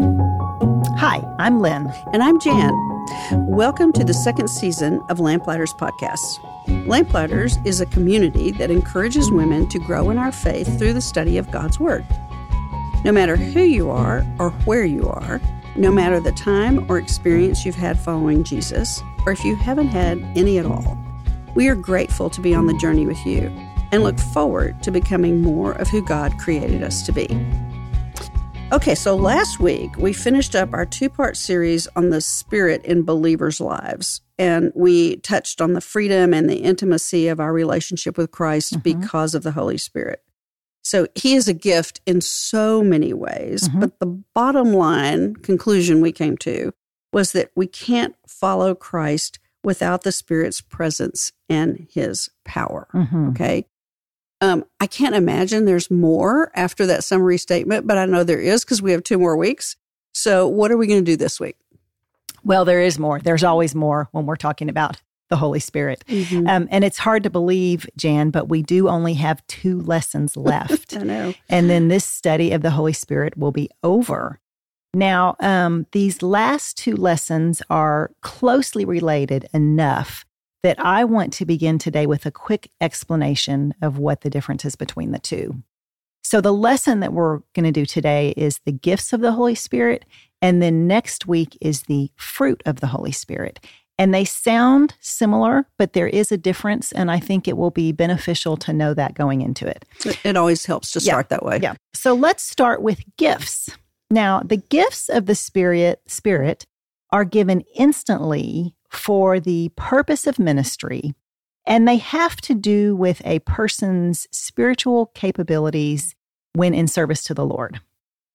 Hi, I'm Lynn. And I'm Jan. Welcome to the second season of Lamplighters Podcast. Lamplighters is a community that encourages women to grow in our faith through the study of God's Word. No matter who you are or where you are, no matter the time or experience you've had following Jesus, or if you haven't had any at all, we are grateful to be on the journey with you and look forward to becoming more of who God created us to be. Okay, so last week we finished up our two part series on the Spirit in believers' lives. And we touched on the freedom and the intimacy of our relationship with Christ mm-hmm. because of the Holy Spirit. So he is a gift in so many ways. Mm-hmm. But the bottom line conclusion we came to was that we can't follow Christ without the Spirit's presence and his power. Mm-hmm. Okay. Um, I can't imagine there's more after that summary statement, but I know there is because we have two more weeks. So, what are we going to do this week? Well, there is more. There's always more when we're talking about the Holy Spirit. Mm-hmm. Um, and it's hard to believe, Jan, but we do only have two lessons left. I know. And then this study of the Holy Spirit will be over. Now, um, these last two lessons are closely related enough that I want to begin today with a quick explanation of what the difference is between the two. So, the lesson that we're going to do today is the gifts of the Holy Spirit. And then next week is the fruit of the Holy Spirit. And they sound similar, but there is a difference. And I think it will be beneficial to know that going into it. It always helps to start yeah. that way. Yeah. So let's start with gifts. Now, the gifts of the Spirit, Spirit are given instantly for the purpose of ministry, and they have to do with a person's spiritual capabilities when in service to the Lord.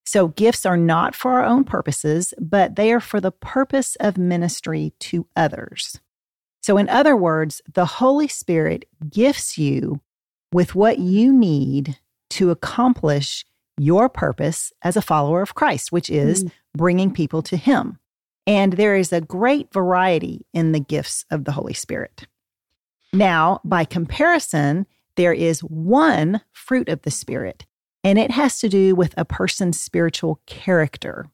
So, gifts are not for our own purposes, but they are for the purpose of ministry to others. So, in other words, the Holy Spirit gifts you with what you need to accomplish your purpose as a follower of Christ, which is mm. bringing people to Him. And there is a great variety in the gifts of the Holy Spirit. Now, by comparison, there is one fruit of the Spirit, and it has to do with a person's spiritual character,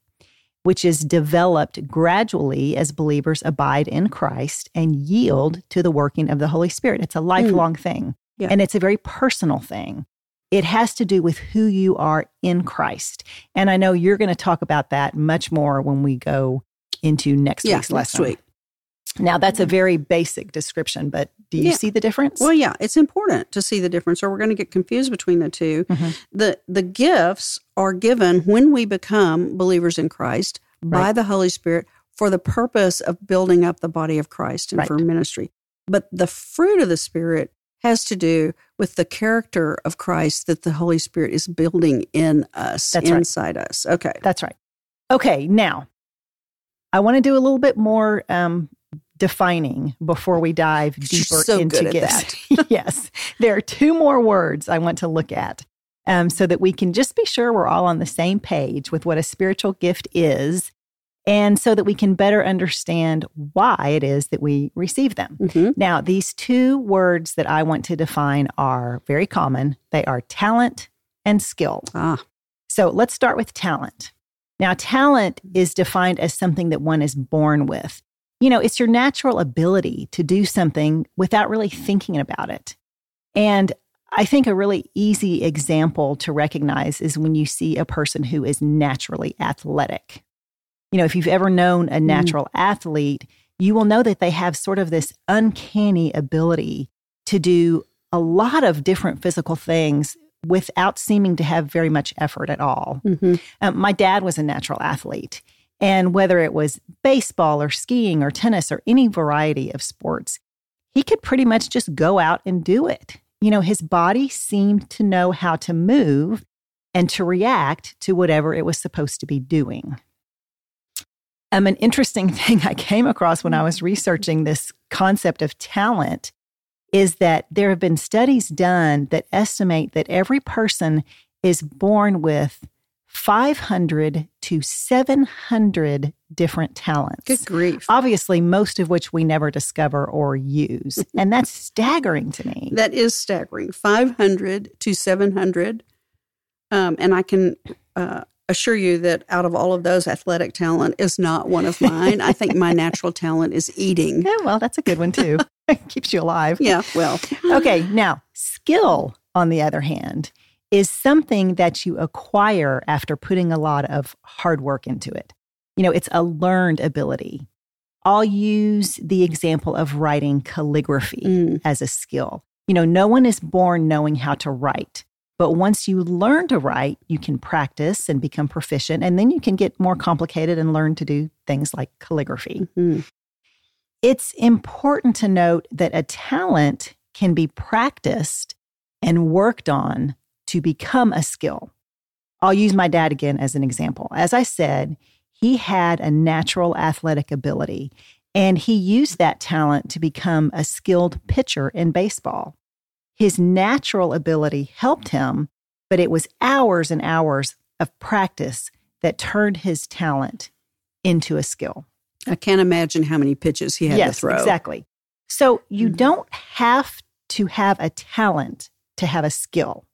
which is developed gradually as believers abide in Christ and yield to the working of the Holy Spirit. It's a lifelong mm. thing, yeah. and it's a very personal thing. It has to do with who you are in Christ. And I know you're going to talk about that much more when we go into next yeah, week's lesson. Week. Now, that's a very basic description, but do you yeah. see the difference? Well, yeah, it's important to see the difference, or we're going to get confused between the 2 mm-hmm. The the gifts are given when we become believers in Christ right. by the Holy Spirit for the purpose of building up the body of Christ and right. for ministry. But the fruit of the Spirit has to do with the character of Christ that the Holy Spirit is building in us, That's inside right. us. Okay. That's right. Okay, now I want to do a little bit more um, defining before we dive deeper so into gifts. yes, there are two more words I want to look at um, so that we can just be sure we're all on the same page with what a spiritual gift is and so that we can better understand why it is that we receive them. Mm-hmm. Now, these two words that I want to define are very common they are talent and skill. Ah. So let's start with talent. Now, talent is defined as something that one is born with. You know, it's your natural ability to do something without really thinking about it. And I think a really easy example to recognize is when you see a person who is naturally athletic. You know, if you've ever known a mm. natural mm. athlete, you will know that they have sort of this uncanny ability to do a lot of different physical things without seeming to have very much effort at all. Mm-hmm. Um, my dad was a natural athlete. And whether it was baseball or skiing or tennis or any variety of sports, he could pretty much just go out and do it. You know, his body seemed to know how to move and to react to whatever it was supposed to be doing. Um, an interesting thing I came across when I was researching this concept of talent is that there have been studies done that estimate that every person is born with 500 to 700 different talents. Good grief. Obviously, most of which we never discover or use. and that's staggering to me. That is staggering. 500 to 700. Um, and I can uh, assure you that out of all of those, athletic talent is not one of mine. I think my natural talent is eating. Yeah, well, that's a good one too. Keeps you alive. Yeah, well. okay, now skill, on the other hand, is something that you acquire after putting a lot of hard work into it. You know, it's a learned ability. I'll use the example of writing calligraphy Mm. as a skill. You know, no one is born knowing how to write. But once you learn to write, you can practice and become proficient, and then you can get more complicated and learn to do things like calligraphy. Mhm. It's important to note that a talent can be practiced and worked on to become a skill. I'll use my dad again as an example. As I said, he had a natural athletic ability, and he used that talent to become a skilled pitcher in baseball. His natural ability helped him, but it was hours and hours of practice that turned his talent into a skill I can't imagine how many pitches he had yes, to throw. exactly. So you Mhm. don't have to have a talent to have a skill.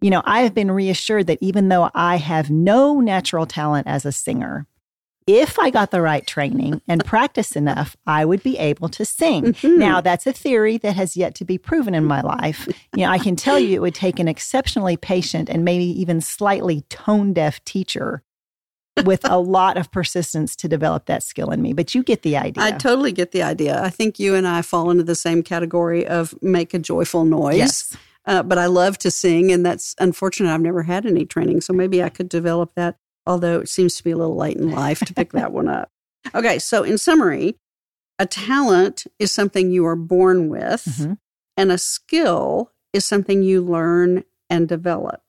You know, I have been reassured that even though I have no natural talent as a singer, if I got the right training and practice enough, I would be able to sing. Mhm. Now, that's a theory that has yet to be proven in my life. You know, I can tell you it would take an exceptionally patient and maybe even slightly tone deaf teacher with a lot of persistence to develop that skill in me. But you get the idea. I totally get the idea. I think you and I fall into the same category of make a joyful noise. Yes. Uh, but I love to sing, and that's unfortunate. I've never had any training, so maybe I could develop that. Although it seems to be a little late in life to pick that one up. Okay, so in summary, a talent is something you are born with, Mhm. and a skill is something you learn and develop.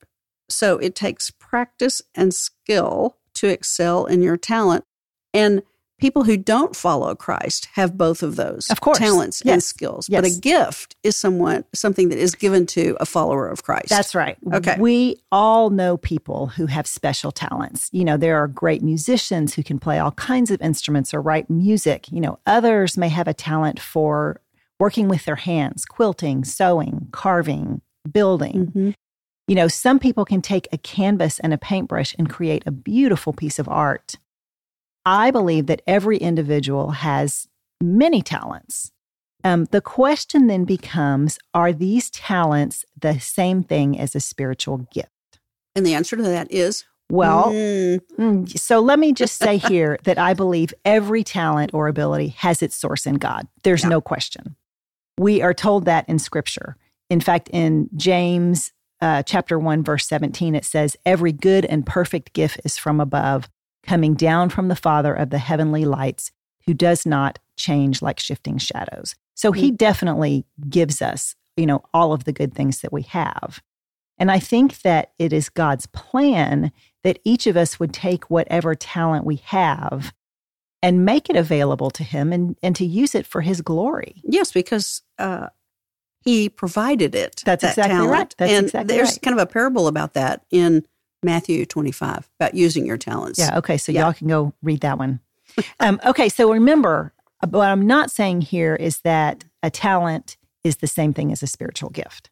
So it takes practice and skill to excel in your talent. And people who don't follow Christ have both of those Of course. talents and Yes. skills. But a gift is someone something that is given to a follower of Christ. That's right. Okay. We all know people who have special talents. You know, there are great musicians who can play all kinds of instruments or write music. You know, others may have a talent for working with their hands, quilting, sewing, carving, building. Mhm. You know, some people can take a canvas and a paintbrush and create a beautiful piece of art. I believe that every individual has many talents. Um, the question then becomes Are these talents the same thing as a spiritual gift? And the answer to that is Well, mm, mm, so let me just say here that I believe every talent or ability has its source in God. There's Yeah. no question. We are told that in scripture. In fact, in James uh, chapter 1, verse 17, it says, Every good and perfect gift is from above, coming down from the Father of the heavenly lights, who does not change like shifting shadows. So he definitely gives us, you know, all of the good things that we have. And I think that it is God's plan that each of us would take whatever talent we have and make it available to him and, and to use it for his glory. yes, because uh, he provided it. That's that exactly talent. right. That's and exactly there's right. kind of a parable about that in Matthew 25 about using your talents. Yeah. Okay. So Yeah. y'all can go read that one. um, okay. So remember, uh, what I'm not saying here is that a talent is the same thing as a spiritual gift.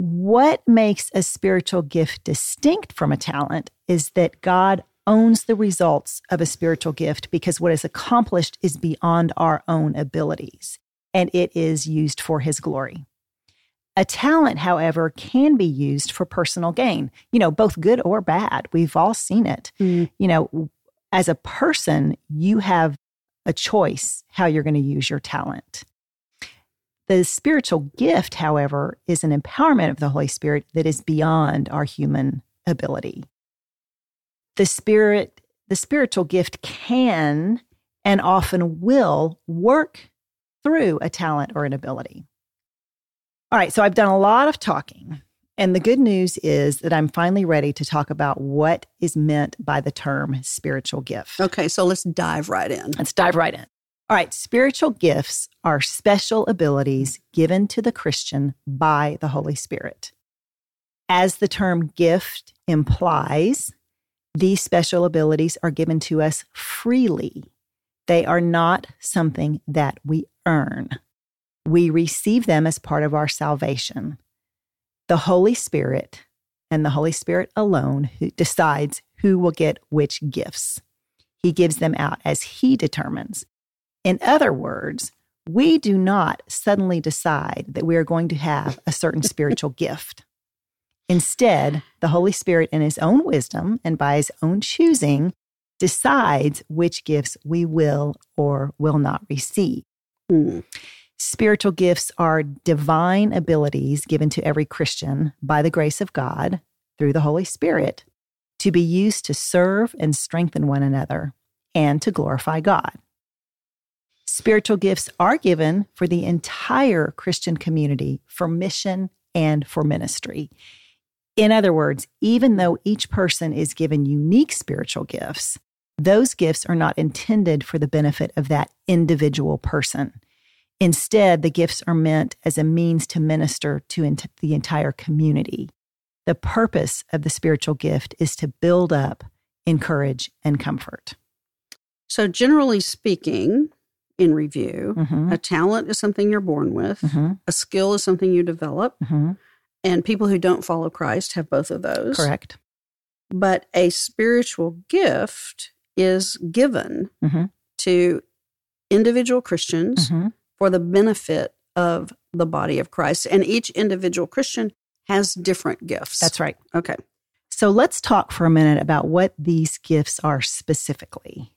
What makes a spiritual gift distinct from a talent is that God owns the results of a spiritual gift because what is accomplished is beyond our own abilities and it is used for his glory. A talent, however, can be used for personal gain, you know, both good or bad. We've all seen it. Mm. You know, as a person, you have a choice how you're going to use your talent. The spiritual gift, however, is an empowerment of the Holy Spirit that is beyond our human ability. The spirit, the spiritual gift can and often will work through a talent or an ability. All right, so I've done a lot of talking. And the good news is that I'm finally ready to talk about what is meant by the term spiritual gift. Okay, so let's dive right in. Let's dive right in. All right, spiritual gifts are special abilities given to the Christian by the Holy Spirit. As the term gift implies, these special abilities are given to us freely. They are not something that we earn. We receive them as part of our salvation. The Holy Spirit and the Holy Spirit alone who decides who will get which gifts. He gives them out as He determines. In other words, we do not suddenly decide that we are going to have a certain spiritual gift. Instead, the Holy Spirit, in His own wisdom and by His own choosing, decides which gifts we will or will not receive. Mm. Spiritual gifts are divine abilities given to every Christian by the grace of God through the Holy Spirit to be used to serve and strengthen one another and to glorify God. Spiritual gifts are given for the entire Christian community for mission and for ministry. In other words, even though each person is given unique spiritual gifts, those gifts are not intended for the benefit of that individual person. Instead, the gifts are meant as a means to minister to the entire community. The purpose of the spiritual gift is to build up, encourage, and comfort. So, generally speaking, in review, mm-hmm. a talent is something you're born with, mm-hmm. a skill is something you develop, mm-hmm. and people who don't follow Christ have both of those. Correct. But a spiritual gift is given mm-hmm. to individual Christians mm-hmm. For the benefit of the body of Christ. And each individual Christian has different gifts. That's right. Okay. So let's talk for a minute about what these gifts are specifically.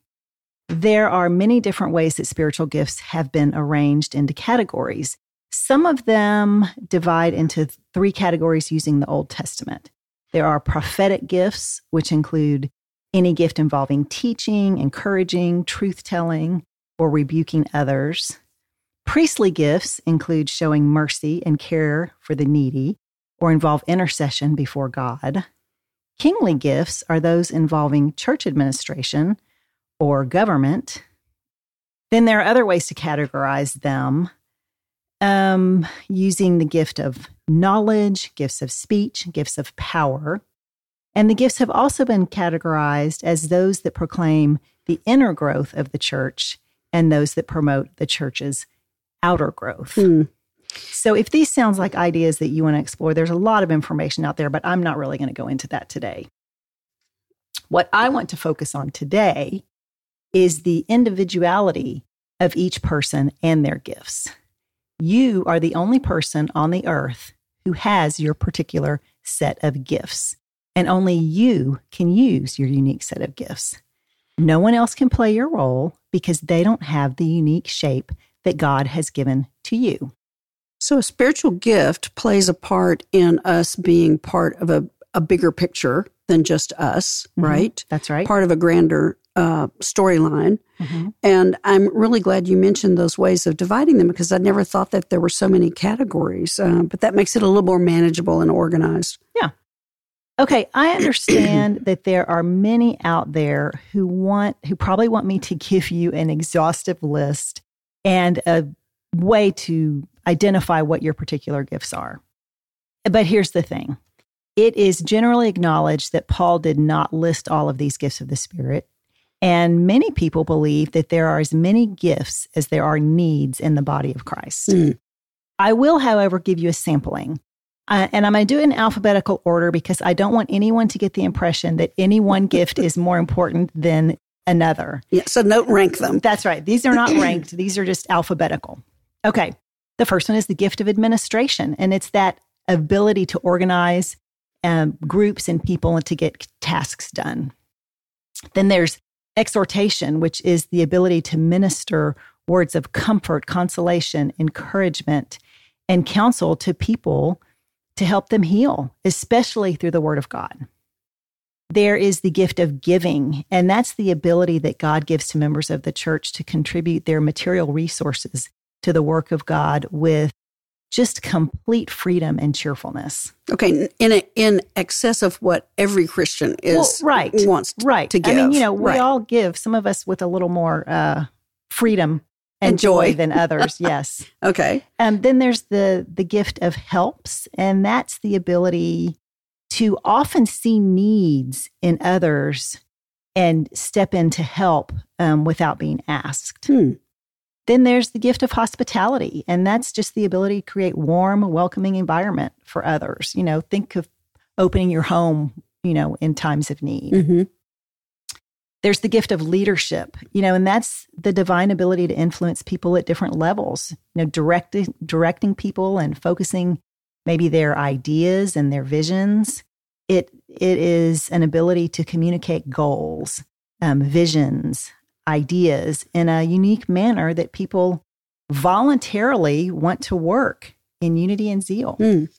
There are many different ways that spiritual gifts have been arranged into categories. Some of them divide into three categories using the Old Testament. There are prophetic gifts, which include any gift involving teaching, encouraging, truth telling, or rebuking others. Priestly gifts include showing mercy and care for the needy or involve intercession before God. Kingly gifts are those involving church administration or government. Then there are other ways to categorize them um, using the gift of knowledge, gifts of speech, gifts of power. And the gifts have also been categorized as those that proclaim the inner growth of the church and those that promote the church's outer growth. Mm. So, if these sounds like ideas that you want to explore, there's a lot of information out there, but I'm not really going to go into that today. What I want to focus on today is the individuality of each person and their gifts. You are the only person on the earth who has your particular set of gifts, and only you can use your unique set of gifts. No one else can play your role because they don't have the unique shape that God has given to you. So, a spiritual gift plays a part in us being part of a, a bigger picture than just us, mm-hmm. right? That's right. Part of a grander uh, storyline. Mm-hmm. And I'm really glad you mentioned those ways of dividing them because I never thought that there were so many categories. Uh, but that makes it a little more manageable and organized. Yeah. Okay, I understand that there are many out there who want who probably want me to give you an exhaustive list and a way to identify what your particular gifts are. But here's the thing it is generally acknowledged that Paul did not list all of these gifts of the Spirit. And many people believe that there are as many gifts as there are needs in the body of Christ. Mm. I will, however, give you a sampling. Uh, and I'm going to do it in alphabetical order because I don't want anyone to get the impression that any one gift is more important than another. Yeah, so don't rank them. That's right. These are not ranked, these are just alphabetical. Okay. The first one is the gift of administration, and it's that ability to organize um, groups and people and to get tasks done. Then there's exhortation, which is the ability to minister words of comfort, consolation, encouragement, and counsel to people to help them heal, especially through the Word of God. There is the gift of giving, and that's the ability that God gives to members of the church to contribute their material resources to the work of God with just complete freedom and cheerfulness. Okay, in a, in excess of what every Christian is well, right wants right to give. I mean, you know, we right. all give. Some of us with a little more uh, freedom and, and joy. joy. than others. Yes. okay. And um, then there's the the gift of helps, and that's the ability to often see needs in others and step in to help um, without being asked. Hmm. Then there's the gift of hospitality, and that's just the ability to create warm, welcoming environment for others. You know, think of opening your home you know, in times of need. hmm There's the gift of leadership, you know, and that's the divine ability to influence people at different levels, you know, directing directing people and focusing maybe their ideas and their visions. It it is an ability to communicate goals, um, visions, ideas in a unique manner that people voluntarily want to work in unity and zeal. Mm.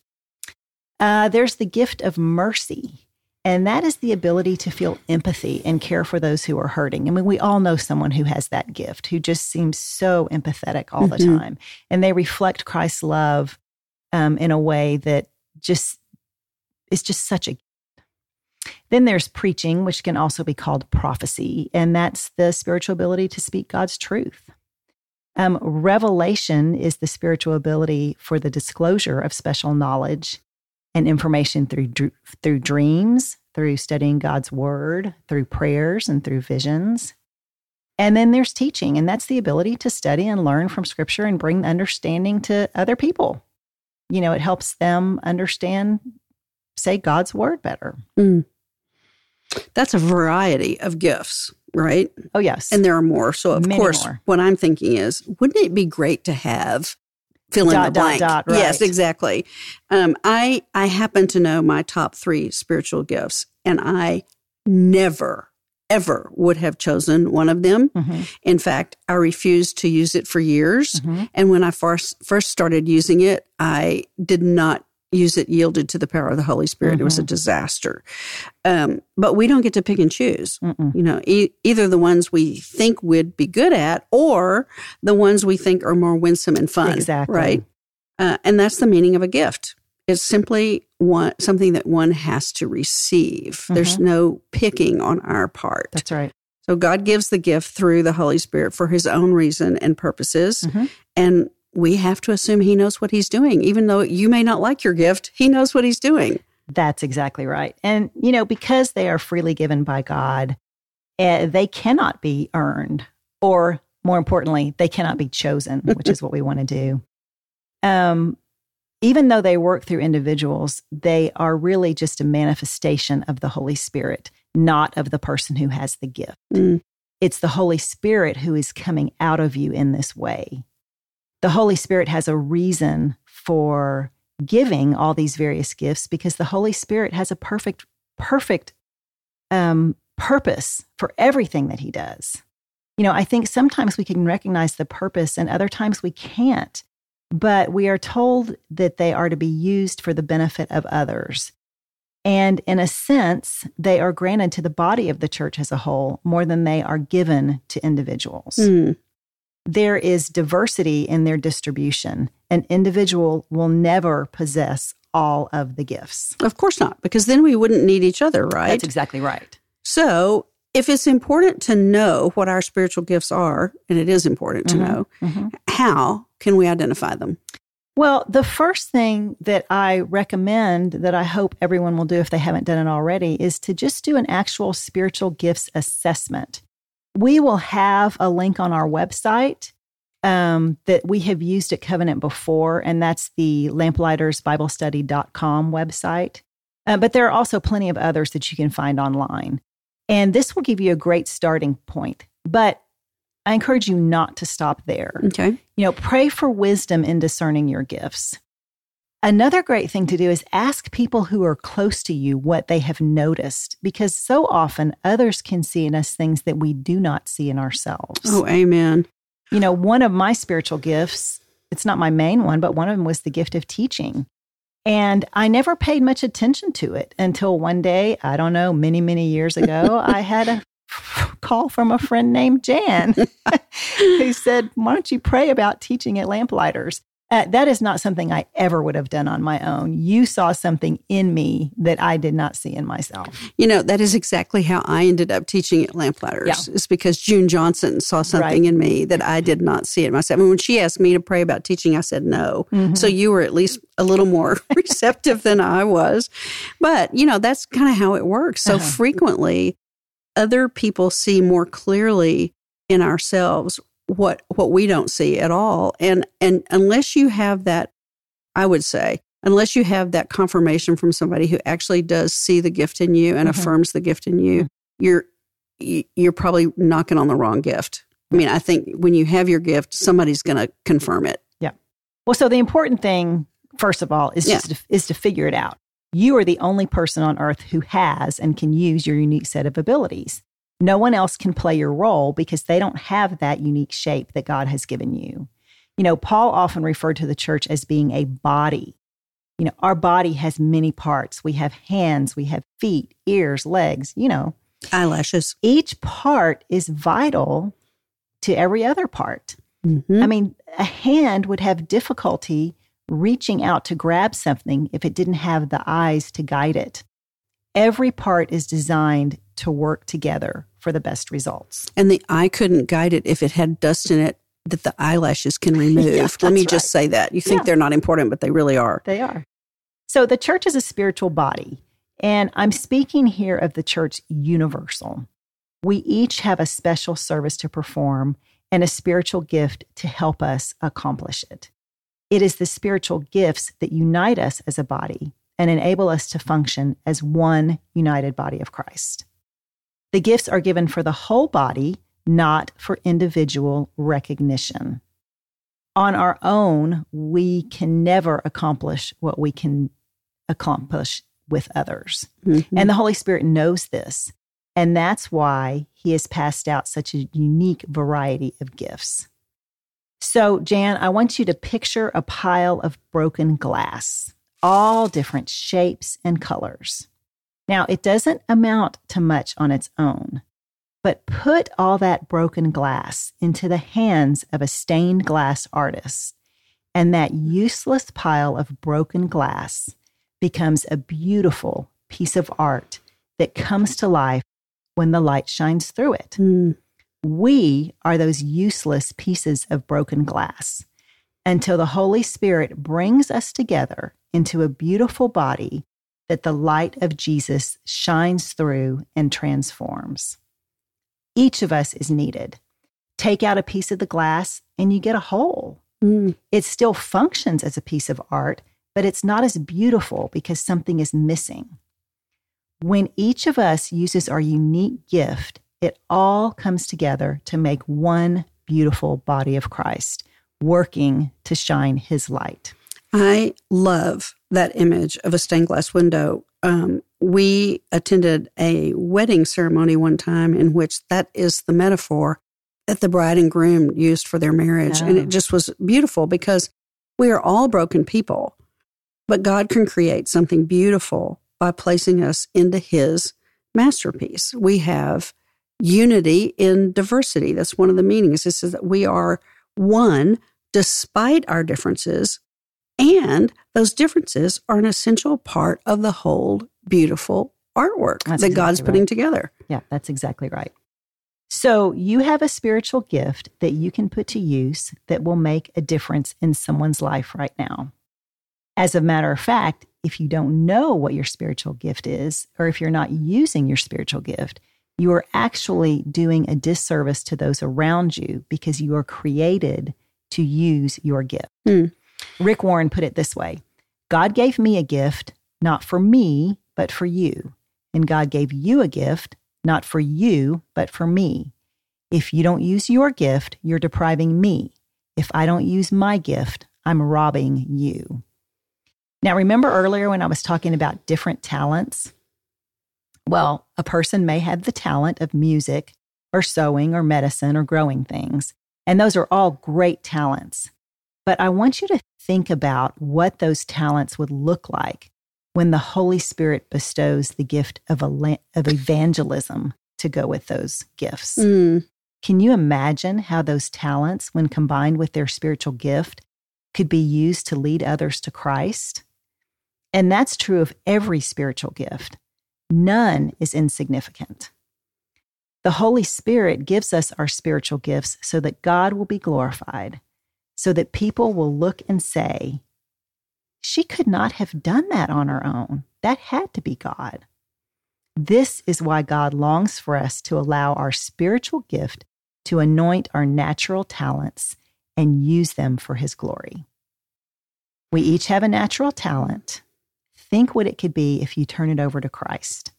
Uh, there's the gift of mercy. And that is the ability to feel empathy and care for those who are hurting. I mean, we all know someone who has that gift, who just seems so empathetic all the Mhm. time. And they reflect Christ's love um, in a way that just is just such a then there's preaching, which can also be called prophecy, and that's the spiritual ability to speak God's truth. Um, revelation is the spiritual ability for the disclosure of special knowledge and information through through dreams, through studying God's word, through prayers, and through visions. And then there's teaching, and that's the ability to study and learn from Scripture and bring understanding to other people. You know, it helps them understand, say, God's word better. That's a variety of gifts, right? Oh, yes. And there are more. So, of Many course, more. what I'm thinking is, wouldn't it be great to have fill in the dot, blank? dot, Yes, exactly. Um, I I happen to know my top three spiritual gifts, and I never ever would have chosen one of them. Mhm, In fact, I refused to use it for years. mhm. And when I first first started using it, I did not use it yielded to the power of the Holy Spirit. It was a disaster. Um, but we don't get to pick and choose. Mm-mm. You know, e- either the ones we think we'd be good at, or the ones we think are more winsome and fun. Exactly. Right. Uh, and that's the meaning of a gift. It's simply one something that one has to receive. There's no picking on our part. That's right. So God gives the gift through the Holy Spirit for his own reason and purposes. Mhm. And we have to assume he knows what he's doing. Even though you may not like your gift, he knows what he's doing. That's exactly right. And, you know, because they are freely given by God, eh, they cannot be earned, or more importantly, they cannot be chosen, which is what we want to do. Um, even though they work through individuals, they are really just a manifestation of the Holy Spirit, not of the person who has the gift. Mm. It's the Holy Spirit who is coming out of you in this way. The Holy Spirit has a reason for giving all these various gifts because the Holy Spirit has a perfect, perfect um, purpose for everything that He does. You know, I think sometimes we can recognize the purpose and other times we can't, but we are told that they are to be used for the benefit of others. And in a sense, they are granted to the body of the church as a whole more than they are given to individuals Mm. there is diversity in their distribution. An individual will never possess all of the gifts. Of course not, because then we wouldn't need each other, right? That's exactly right. so if it's important to know what our spiritual gifts are, and it is important to Mhm. know, Mhm. how can we identify them? Well, the first thing that I recommend that I hope everyone will do if they haven't done it already is to just do an actual spiritual gifts assessment. We will have a link on our website um, that we have used at Covenant before, and that's the lamplightersbiblestudy.com website. Uh, but there are also plenty of others that you can find online. And this will give you a great starting point. But I encourage you not to stop there. Okay. You know, pray for wisdom in discerning your gifts. Another great thing to do is ask people who are close to you what they have noticed, because so often others can see in us things that we do not see in ourselves. Oh, amen. You know, one of my spiritual gifts, it's not my main one, but one of them was the gift of teaching. And I never paid much attention to it until one day, I don't know, many, many years ago, I had a call from a friend named Jan who said, Why don't you pray about teaching at Lamplighters? Uh, that is not something I ever would have done on my own. You saw something in me that I did not see in myself. You know, that is exactly how I ended up teaching at Lamplighters. Yeah. It's because June Johnson saw something Right. in me that I did not see in myself. And when she asked me to pray about teaching, I said no. Mhm. So you were at least a little more receptive than I was. But, you know, that's kind of how it works. So Uh-huh. frequently, other people see more clearly in ourselves what what we don't see at all. And and unless you have that, I would say, unless you have that confirmation from somebody who actually does see the gift in you and Mhm. affirms the gift in you, you're you're probably knocking on the wrong gift. I mean, I think when you have your gift, somebody's going to confirm it. Yeah. Well, so the important thing, first of all, is Yeah. just to, is to figure it out. You are the only person on earth who has and can use your unique set of abilities. No one else can play your role because they don't have that unique shape that God has given you. You know, Paul often referred to the church as being a body. You know, our body has many parts. We have hands, we have feet, ears, legs, you know. Eyelashes. Each part is vital to every other part. Mhm. I mean, a hand would have difficulty reaching out to grab something if it didn't have the eyes to guide it. Every part is designed to work together for the best results. And the eye couldn't guide it if it had dust in it that the eyelashes can remove. Yeah, Let me that's just say that. You think Yeah. they're not important, but they really are. They are. So the church is a spiritual body, and I'm speaking here of the church universal. We each have a special service to perform and a spiritual gift to help us accomplish it. It is the spiritual gifts that unite us as a body and enable us to function as one united body of Christ. The gifts are given for the whole body, not for individual recognition. On our own, we can never accomplish what we can accomplish with others. Mhm. And the Holy Spirit knows this. And that's why he has passed out such a unique variety of gifts. So, Jan, I want you to picture a pile of broken glass, all different shapes and colors. Now, it doesn't amount to much on its own, but put all that broken glass into the hands of a stained glass artist, and that useless pile of broken glass becomes a beautiful piece of art that comes to life when the light shines through it. Mm. We are those useless pieces of broken glass until the Holy Spirit brings us together into a beautiful body that the light of Jesus shines through and transforms. Each of us is needed. Take out a piece of the glass and you get a hole. Mm. It still functions as a piece of art, but it's not as beautiful because something is missing. When each of us uses our unique gift, it all comes together to make one beautiful body of Christ, working to shine his light. I love that image of a stained glass window. Um, we attended a wedding ceremony one time in which that is the metaphor that the bride and groom used for their marriage. And Oh. it just was beautiful because we are all broken people, but God can create something beautiful by placing us into his masterpiece. We have unity in diversity. That's one of the meanings. This is that we are one despite our differences and those differences are an essential part of the whole beautiful artwork That's that God's exactly putting right. together. Yeah, that's exactly right. So, you have a spiritual gift that you can put to use that will make a difference in someone's life right now. As a matter of fact, if you don't know what your spiritual gift is, or if you're not using your spiritual gift, you are actually doing a disservice to those around you because you are created to use your gift. Hmm. Rick Warren put it this way God gave me a gift, not for me, but for you. And God gave you a gift, not for you, but for me. If you don't use your gift, you're depriving me. If I don't use my gift, I'm robbing you. Now, remember earlier when I was talking about different talents? Well, a person may have the talent of music or sewing or medicine or growing things, and those are all great talents. But I want you to think about what those talents would look like when the Holy Spirit bestows the gift of, a, of evangelism to go with those gifts. Mm. Can you imagine how those talents, when combined with their spiritual gift, could be used to lead others to Christ? And that's true of every spiritual gift. None is insignificant. The Holy Spirit gives us our spiritual gifts so that God will be glorified, so that people will look and say, She could not have done that on her own. That had to be God. This is why God longs for us to allow our spiritual gift to anoint our natural talents and use them for his glory. We each have a natural talent. Think what it could be if you turn it over to Christ.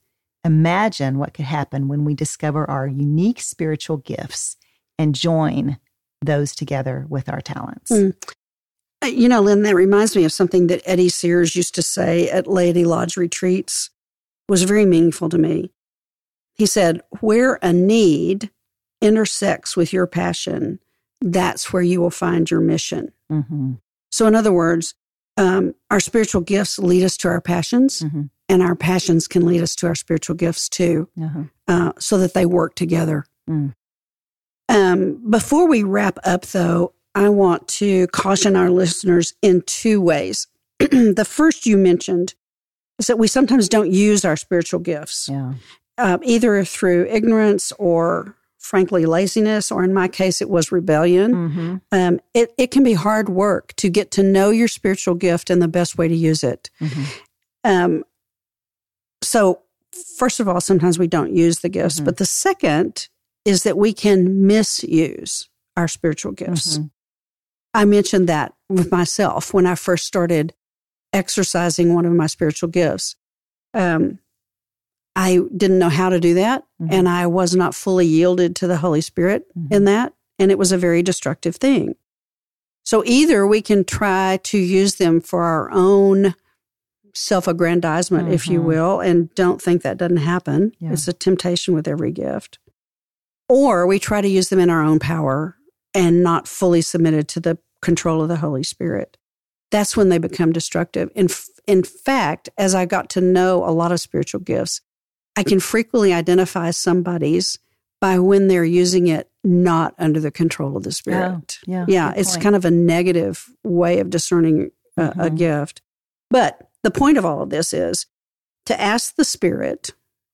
Imagine what could happen when we discover our unique spiritual gifts and join those together with our talents. Mm. You know, Lynn, that reminds me of something that Eddie Sears used to say at Laity Lodge retreats was very meaningful to me. He said, Where a need intersects with your passion, that's where you will find your mission. Mm-hmm. So, in other words, um, our spiritual gifts lead us to our passions, mm-hmm. and our passions can lead us to our spiritual gifts too, uh-huh. uh, so that they work together. Mm. Um, before we wrap up, though, I want to caution our listeners in two ways. the first you mentioned is that we sometimes don't use our spiritual gifts, yeah. uh, either through ignorance or, frankly, laziness, or in my case, it was rebellion. Mm-hmm. Um, it, it can be hard work to get to know your spiritual gift and the best way to use it. Mm-hmm. Um, so, first of all, sometimes we don't use the gifts, mm-hmm. but the second is that we can misuse our spiritual gifts. Mm-hmm. I mentioned that with myself when I first started exercising one of my spiritual gifts. Um, I didn't know how to do that, mm-hmm. and I was not fully yielded to the Holy Spirit mm-hmm. in that, and it was a very destructive thing. So either we can try to use them for our own self aggrandizement, mm-hmm. if you mm-hmm. will, and don't think that doesn't happen. Yeah. It's a temptation with every gift. Or we try to use them in our own power and not fully submitted to the control of the Holy Spirit. That's when they become destructive. In, in fact, as I got to know a lot of spiritual gifts, I can frequently identify somebody's by when they're using it not under the control of the Spirit. Oh, yeah, yeah it's point. kind of a negative way of discerning a, mm-hmm. a gift. But the point of all of this is to ask the Spirit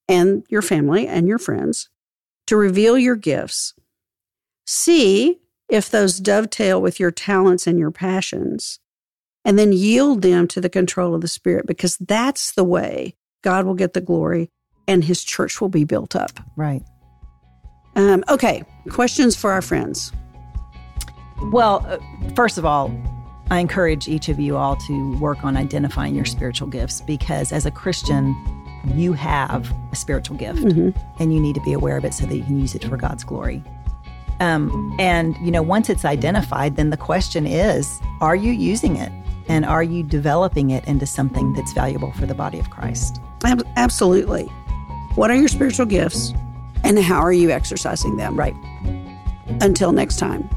and your family and your friends to reveal your gifts. See if those dovetail with your talents and your passions, and then yield them to the control of the Spirit because that's the way God will get the glory and his church will be built up. Right. Um, okay, questions for our friends. Well, uh, first of all, I encourage each of you all to work on identifying your spiritual gifts because as a Christian, you have a spiritual gift mm-hmm. and you need to be aware of it so that you can use it for God's glory. Um, and, you know, once it's identified, then the question is are you using it? And are you developing it into something that's valuable for the body of Christ? Absolutely. What are your spiritual gifts and how are you exercising them? Right. Until next time.